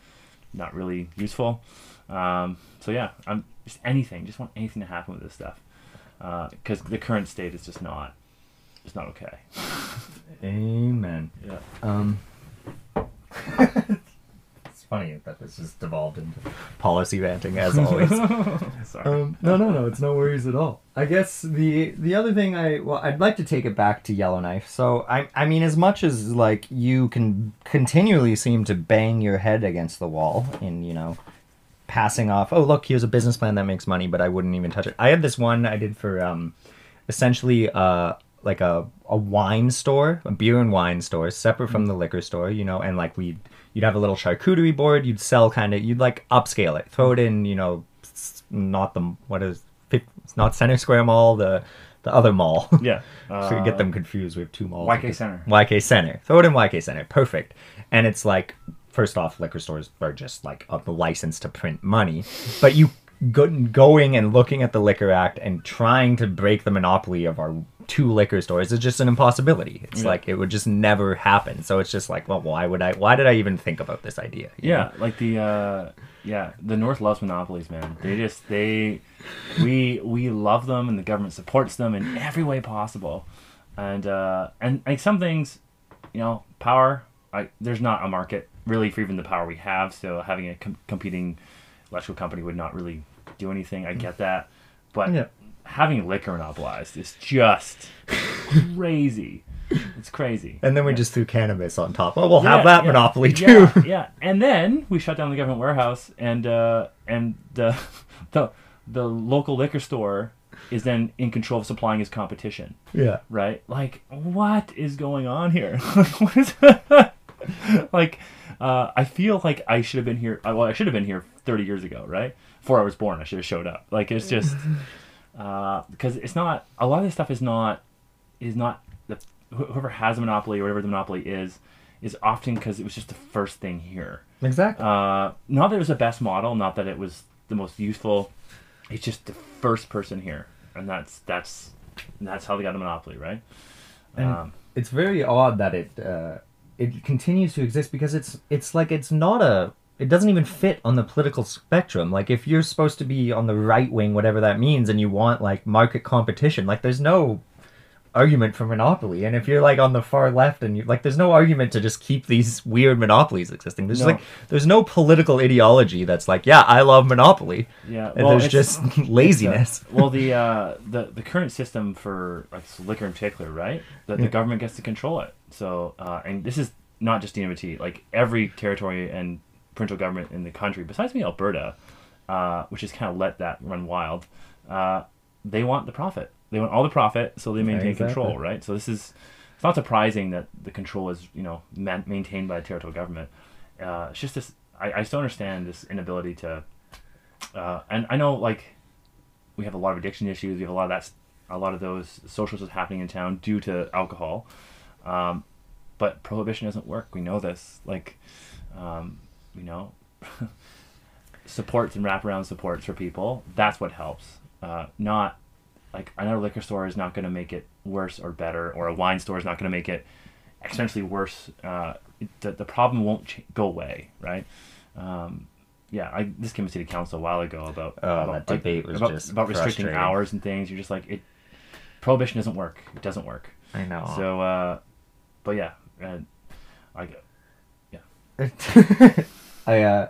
not really useful. Um, so yeah, I'm just anything, just want anything to happen with this stuff because the current state is just not it's not okay. Amen. Yeah. Um, it's funny that this has devolved into policy ranting as always. Sorry. um, no, no, no, it's no worries at all. I guess the the other thing I well, I'd like to take it back to Yellowknife. So I I mean, as much as like you can continually seem to bang your head against the wall in you know passing off. Oh, look, here's a business plan that makes money, but I wouldn't even touch it. I had this one I did for um, essentially uh like a a wine store, a beer and wine store, separate from the liquor store. You know, and like we you'd have a little charcuterie board. You'd sell kind of you'd like upscale it, throw it in. You know, not the what is it's not Center Square Mall, the the other mall. yeah. so you get Uh, them confused. We have two malls. YK Center. YK Center. Throw it in YK Center. Perfect. And it's like, first off, liquor stores are just like a license to print money. But you go, going and looking at the Liquor Act and trying to break the monopoly of our two liquor stores is just an impossibility. It's Yeah. like it would just never happen. So it's just like, well, why would I? Why did I even think about this idea? Yeah, know? like the uh yeah, the North loves monopolies, man. They just they we we love them and the government supports them in every way possible. And uh and like some things, you know, power, I there's not a market really for even the power we have, so having a com- competing electrical company would not really do anything. I get that. But Yeah. Having liquor monopolized is just crazy. It's crazy. And then we Yeah. just threw cannabis on top. Well, we'll have that yeah, monopoly too. Yeah, yeah, and then we shut down the government warehouse, and uh, and the the the local liquor store is then in control of supplying his competition, yeah. right? Like, what is going on here? what is like? Uh, I feel like I should have been here. uh, Well, I should have been here 30 years ago, right? Before I was born, I should have showed up. Like, it's just uh, because it's not a lot of this stuff is not is not the whoever has a monopoly or whatever the monopoly is is often because it was just the first thing here. Exactly. Uh, not that it was the best model, not that it was the most useful. It's just the first person here, and that's that's that's how they got a monopoly, right? And Um, it's very odd that it uh, it continues to exist because it's it's like it's not a it doesn't even fit on the political spectrum. Like if you're supposed to be on the right wing, whatever that means, and you want like market competition, like there's no argument for monopoly. And if you're like on the far left and you like there's no argument to just keep these weird monopolies existing. There's No. like there's no political ideology that's like, yeah, I love monopoly. yeah, And well, there's just laziness. it's, uh, well, the uh, the the current system for like liquor in particular, right? That the Yeah. government gets to control it. So, uh, and this is not just GNWT. Like every territory and provincial government in the country, besides me, Alberta, uh, which has kind of let that run wild, uh, they want the profit. They want all the profit, so they maintain Exactly. control, right? So this is it's not surprising that the control is you know man- maintained by the territorial government. Uh, it's just this. I, I still understand this inability to, uh, and I know like we have a lot of addiction issues. We have a lot of that's a lot of those social issues happening in town due to alcohol. Um, but prohibition doesn't work. We know this. Like, um, you know, supports and wraparound supports for people. That's what helps. Uh, not like another liquor store is not going to make it worse or better, or a wine store is not going to make it exponentially worse. Uh, the, the problem won't ch- go away, right? Um, yeah, I this came to city council a while ago about Oh, about, that debate was about, just about restricting hours and things. You're just like it. Prohibition doesn't work. It doesn't work. I know. So, uh, but yeah, and I get I uh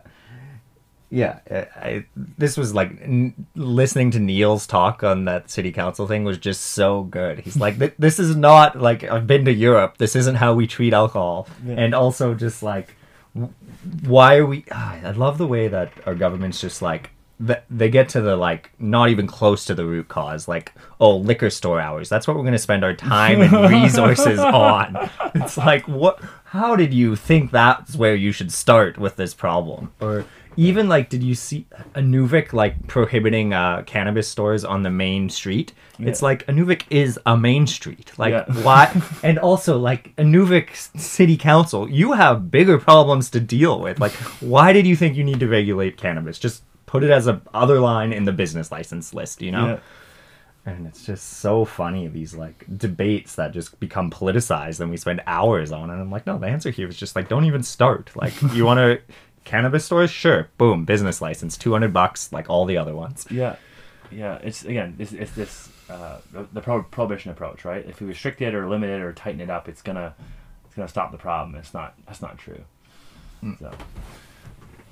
yeah, I, I this was like n- listening to Neil's talk on that city council thing was just so good. He's like, this is not like I've been to Europe. This isn't how we treat alcohol. Yeah. And also just like, why are we? ah, I love the way that our government's just like they get to the like not even close to the root cause. Like, oh, liquor store hours. That's what we're gonna spend our time and resources on. It's like what? How did you think that's where you should start with this problem? Or even like, did you see Inuvik like prohibiting uh, cannabis stores on the main street? It's like Inuvik is a main street. Like Yeah. why? And also like Inuvik City Council, you have bigger problems to deal with. Like why did you think you need to regulate cannabis? Just put it as a other line in the business license list. You know. yeah. And it's just so funny these like debates that just become politicized and we spend hours on it. I'm like, no, the answer here is just like don't even start. Like you want to cannabis stores? Sure. Boom, business license, 200 bucks like all the other ones. Yeah, yeah. It's again, it's, it's this uh, the, the pro- prohibition approach, right? If we restrict it or limit it or tighten it up, it's gonna it's gonna stop the problem. It's not. That's not true. So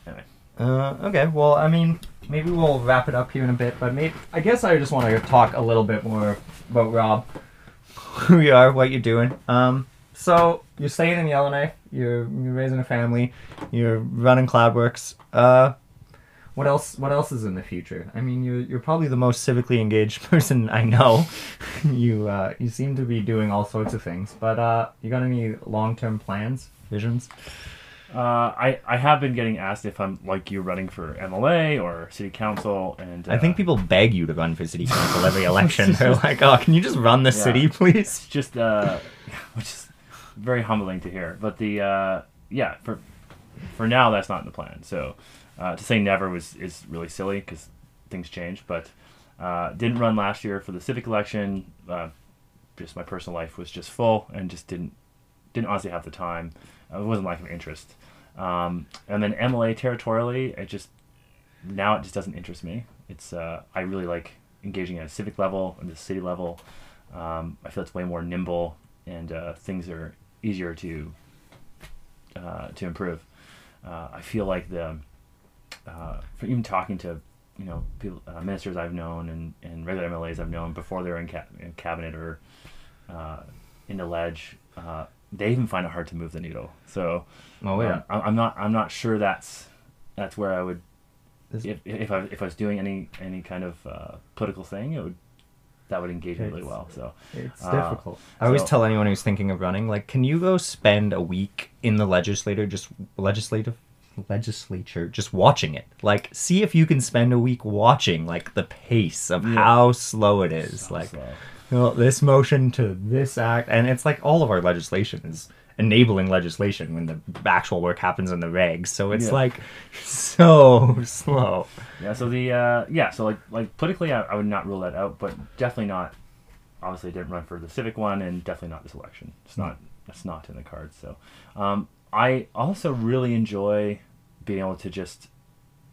anyway, Uh, okay, well, I mean, maybe we'll wrap it up here in a bit, but maybe I guess I just want to talk a little bit more about Rob, who you are, what you're doing. Um, so you're staying in Yellowknife, you're you're raising a family, you're running Cloudworks. Uh, what else? What else is in the future? I mean, you're you're probably the most civically engaged person I know. you uh, you seem to be doing all sorts of things, but uh, you got any long term plans, visions? Uh, I I have been getting asked if I'm like you running for MLA or city council, and uh, I think people beg you to run for city council every election. They're like, "Oh, can you just run the Yeah. city, please?" it's just uh, which is very humbling to hear. But the uh, yeah, for for now, that's not in the plan. So uh, to say never was is really silly because things change. But uh, didn't run last year for the civic election. Uh, just my personal life was just full and just didn't didn't honestly have the time. It wasn't lack of interest. Um, and then MLA territorially, it just now it just doesn't interest me. It's uh, I really like engaging at a civic level and the city level. Um, I feel it's way more nimble and uh, things are easier to uh, to improve. Uh, I feel like the uh, even talking to you know people, uh, ministers I've known and, and regular MLAs I've known before they're in, ca- in cabinet or in the ledge, they even find it hard to move the needle. So Oh yeah. um, I'm not I'm not sure that's that's where I would if if I if I was doing any any kind of uh, political thing, it would that would engage me really well. So It's Uh, difficult. I always so- tell anyone who's thinking of running, like, can you go spend a week in the legislator, just legislative legislature, just watching it? Like, see if you can spend a week watching, like, the pace of Yeah. how slow it is. so like, slow. Well, this motion to this act, and it's like all of our legislation is enabling legislation when the actual work happens in the regs. So it's Yeah. like so slow. Yeah, so the uh, yeah, so like like politically, I, I would not rule that out, but definitely not. Obviously, didn't run for the civic one, and definitely not this election. It's not it's not in the cards. So, um, I also really enjoy being able to just,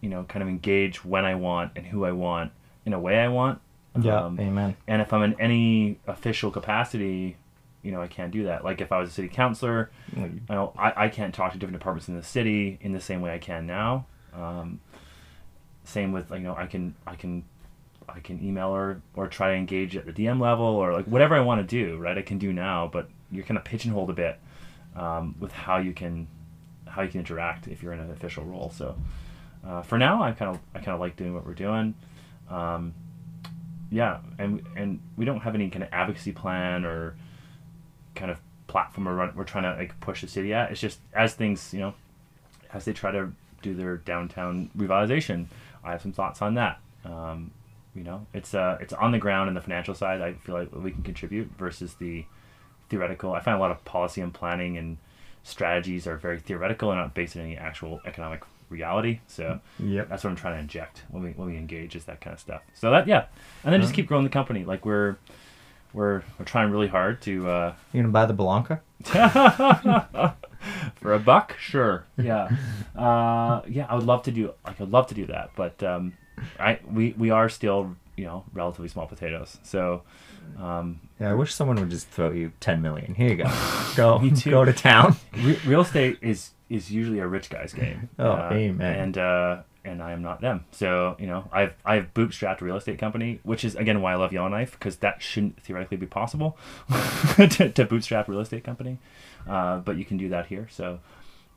you know, kind of engage when I want and who I want in a way I want. Um, amen. and if I'm in any official capacity, you know, I can't do that. Like if I was a city councilor, you know, I, I can't talk to different departments in the city in the same way I can now. Um, same with you know I can I can I can email or or try to engage at the DM level or like whatever I want to do right I can do now but you're kind of pigeonholed a bit um, with how you can how you can interact if you're in an official role so uh, for now I kind of I kind of like doing what we're doing um, yeah and and we don't have any kind of advocacy plan or kind of platform we're, we're trying to like push the city at it's just as things you know as they try to do their downtown revitalization, I have some thoughts on that. Um, You know, it's uh, it's on the ground in the financial side. I feel like we can contribute versus the theoretical. I find a lot of policy and planning and strategies are very theoretical and not based on any actual economic reality. So Yep. that's what I'm trying to inject when we when we engage is that kind of stuff. So that yeah, and then just Uh-huh. keep growing the company. Like we're we're we're trying really hard to uh, You gonna buy the Bellanca? for a buck, sure, yeah, uh, yeah. I would love to do like I'd love to do that, but um, I we we are still you know relatively small potatoes. So um, Yeah, I wish someone would just throw you ten million. Here you go. Go go to town. re- real estate is is usually a rich guy's game. Oh, Uh, amen. And uh, and I am not them. So you know, I've I've bootstrapped a real estate company, which is again why I love Yellowknife because that shouldn't theoretically be possible to, to bootstrap a real estate company, uh, but you can do that here. So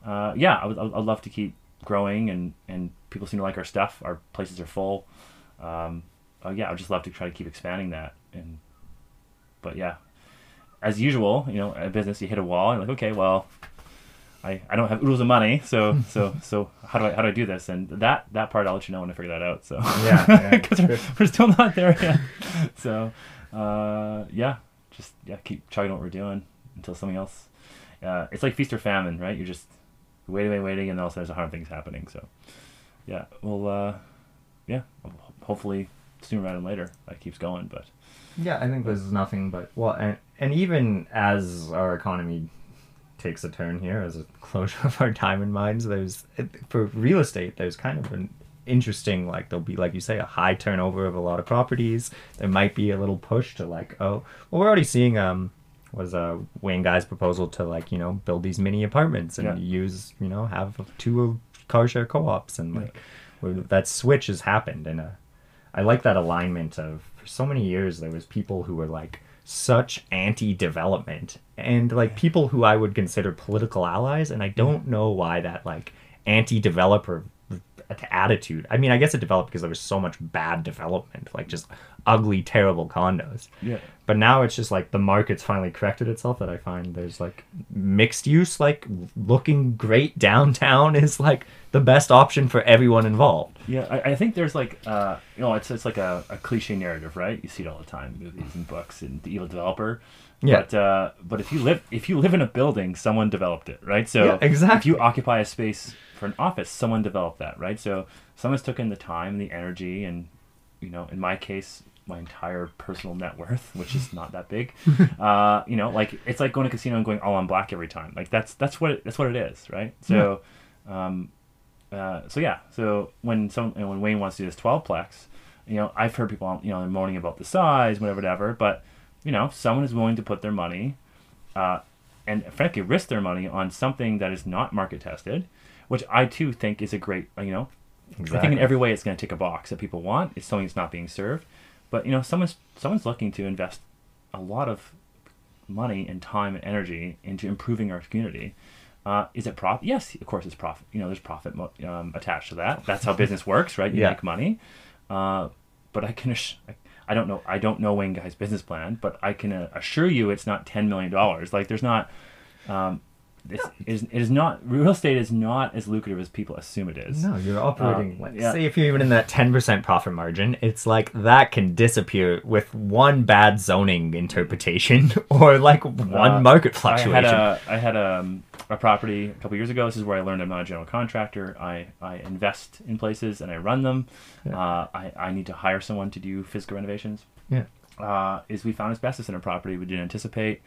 uh, yeah, I would I'd love to keep growing and and people seem to like our stuff. Our places are full. Um, uh, yeah, I'd just love to try to keep expanding that. And but yeah, as usual, you know, a business you hit a wall and you're like, okay, well, I, I don't have oodles of money, so so so how do I how do I do this? And that that part I'll let you know when I figure that out. So Yeah, yeah, because we're, we're still not there yet. So uh, yeah, just yeah, keep chugging what we're doing until something else. Uh, it's like feast or famine, right? You're just waiting, waiting, waiting, and all of a sudden there's a hundred things happening. So yeah, well, uh, yeah, hopefully sooner rather than later that keeps going. But Yeah, I think there's nothing but well, and and even as our economy takes a turn here, as a closure of our time diamond mines, there's for real estate, there's kind of an interesting like there'll be like you say a high turnover of a lot of properties. There might be a little push to like oh well we're already seeing um was uh Wayne Guy's proposal to like you know build these mini apartments and Yeah. use you know have two car share co-ops and like where that switch has happened and uh I like that alignment of for so many years there was people who were like such anti-development and like people who I would consider political allies and I don't know why that like anti-developer attitude. I mean, I guess it developed because there was so much bad development, like just ugly, terrible condos. yeah, But now it's just like the market's finally corrected itself that I find there's like mixed use, like looking great downtown is like the best option for everyone involved. Yeah, I, I think there's like, uh, you know, it's it's like a, a cliche narrative, right? You see it all the time, movies and books, and the evil developer. Yeah. But uh, but if you live if you live in a building, someone developed it, right? So Yeah, exactly. If you occupy a space for an office, someone developed that, right? So someone's taken the time, the energy, and you know, in my case, my entire personal net worth, which is not that big. uh, you know, like it's like going to a casino and going all on black every time. Like that's that's what it, that's what it is, right? So. Um, uh, so yeah, so when some when Wayne wants to do this twelve plex, you know, I've heard people you know they're moaning about the size, whatever, whatever. But you know, someone is willing to put their money, uh, and frankly, risk their money on something that is not market tested, which I too think is a great, you know, I think in every way it's going to tick a box that people want. It's something that's not being served, but you know, someone's someone's looking to invest a lot of money and time and energy into improving our community. Uh, is it profit? Yes, of course, it's profit. You know, there's profit um, attached to that. That's how business works, right? You Yeah. make money. Uh, but I can, ass- I, I don't know, I don't know Wayne Guy's business plan, but I can uh, assure you, it's not ten million dollars. Like, there's not. Um, it's, it, is, it is not real estate is not as lucrative as people assume it is. No, you're operating. Uh, like, yeah. Say if you're even in that ten percent profit margin, it's like that can disappear with one bad zoning interpretation or like one Uh, market I fluctuation. had a I had um, a property a couple years ago. This is where I learned I'm not a general contractor. I, I invest in places and I run them. Yeah. Uh, I, I need to hire someone to do physical renovations. yeah. Uh, is we found asbestos in a property we didn't anticipate,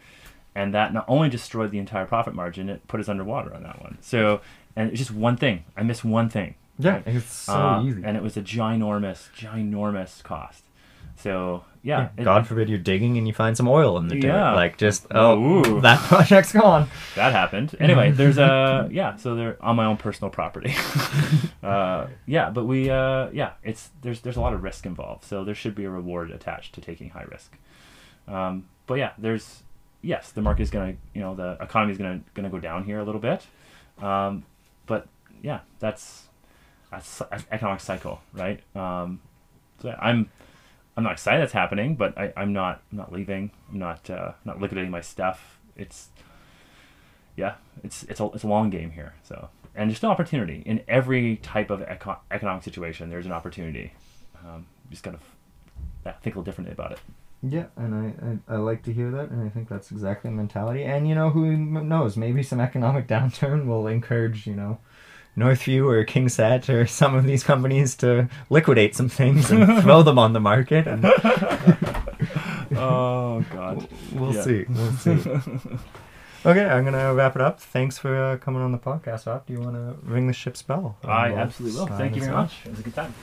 and that not only destroyed the entire profit margin, it put us underwater on that one. So and it's just one thing. I missed one thing. Yeah, right? it's so Uh, easy. and it was a ginormous, ginormous cost. So yeah, Yeah, it- God forbid you're digging and you find some oil in the dirt. Yeah. Like just oh Ooh. that project's gone. that happened. Anyway, there's a yeah, so they're on my own personal property. uh, yeah, but we uh, yeah, it's there's there's a lot of risk involved, so there should be a reward attached to taking high risk. Um, but yeah, there's yes, the market is gonna you know the economy is gonna gonna go down here a little bit, um, but yeah, that's that's economic cycle, right? Um, so I'm I'm not excited that's happening, but I, I'm not I'm not leaving. I'm not uh, not liquidating my stuff. It's yeah, it's it's a it's a long game here. So and there's an opportunity in every type of eco- economic situation. There's an opportunity. Um, just gotta f- think a little differently about it. Yeah, and I, I, I like to hear that, and I think that's exactly the mentality. And you know, who knows? Maybe some economic downturn will encourage you know, Northview or KingSett or some of these companies to liquidate some things and throw them on the market. And oh God. we'll Yeah. see. We'll see. okay, I'm gonna wrap it up. Thanks for uh, coming on the podcast, Rob. Do you want to ring the ship's bell? I absolutely will. Thank you very much. It was a good time.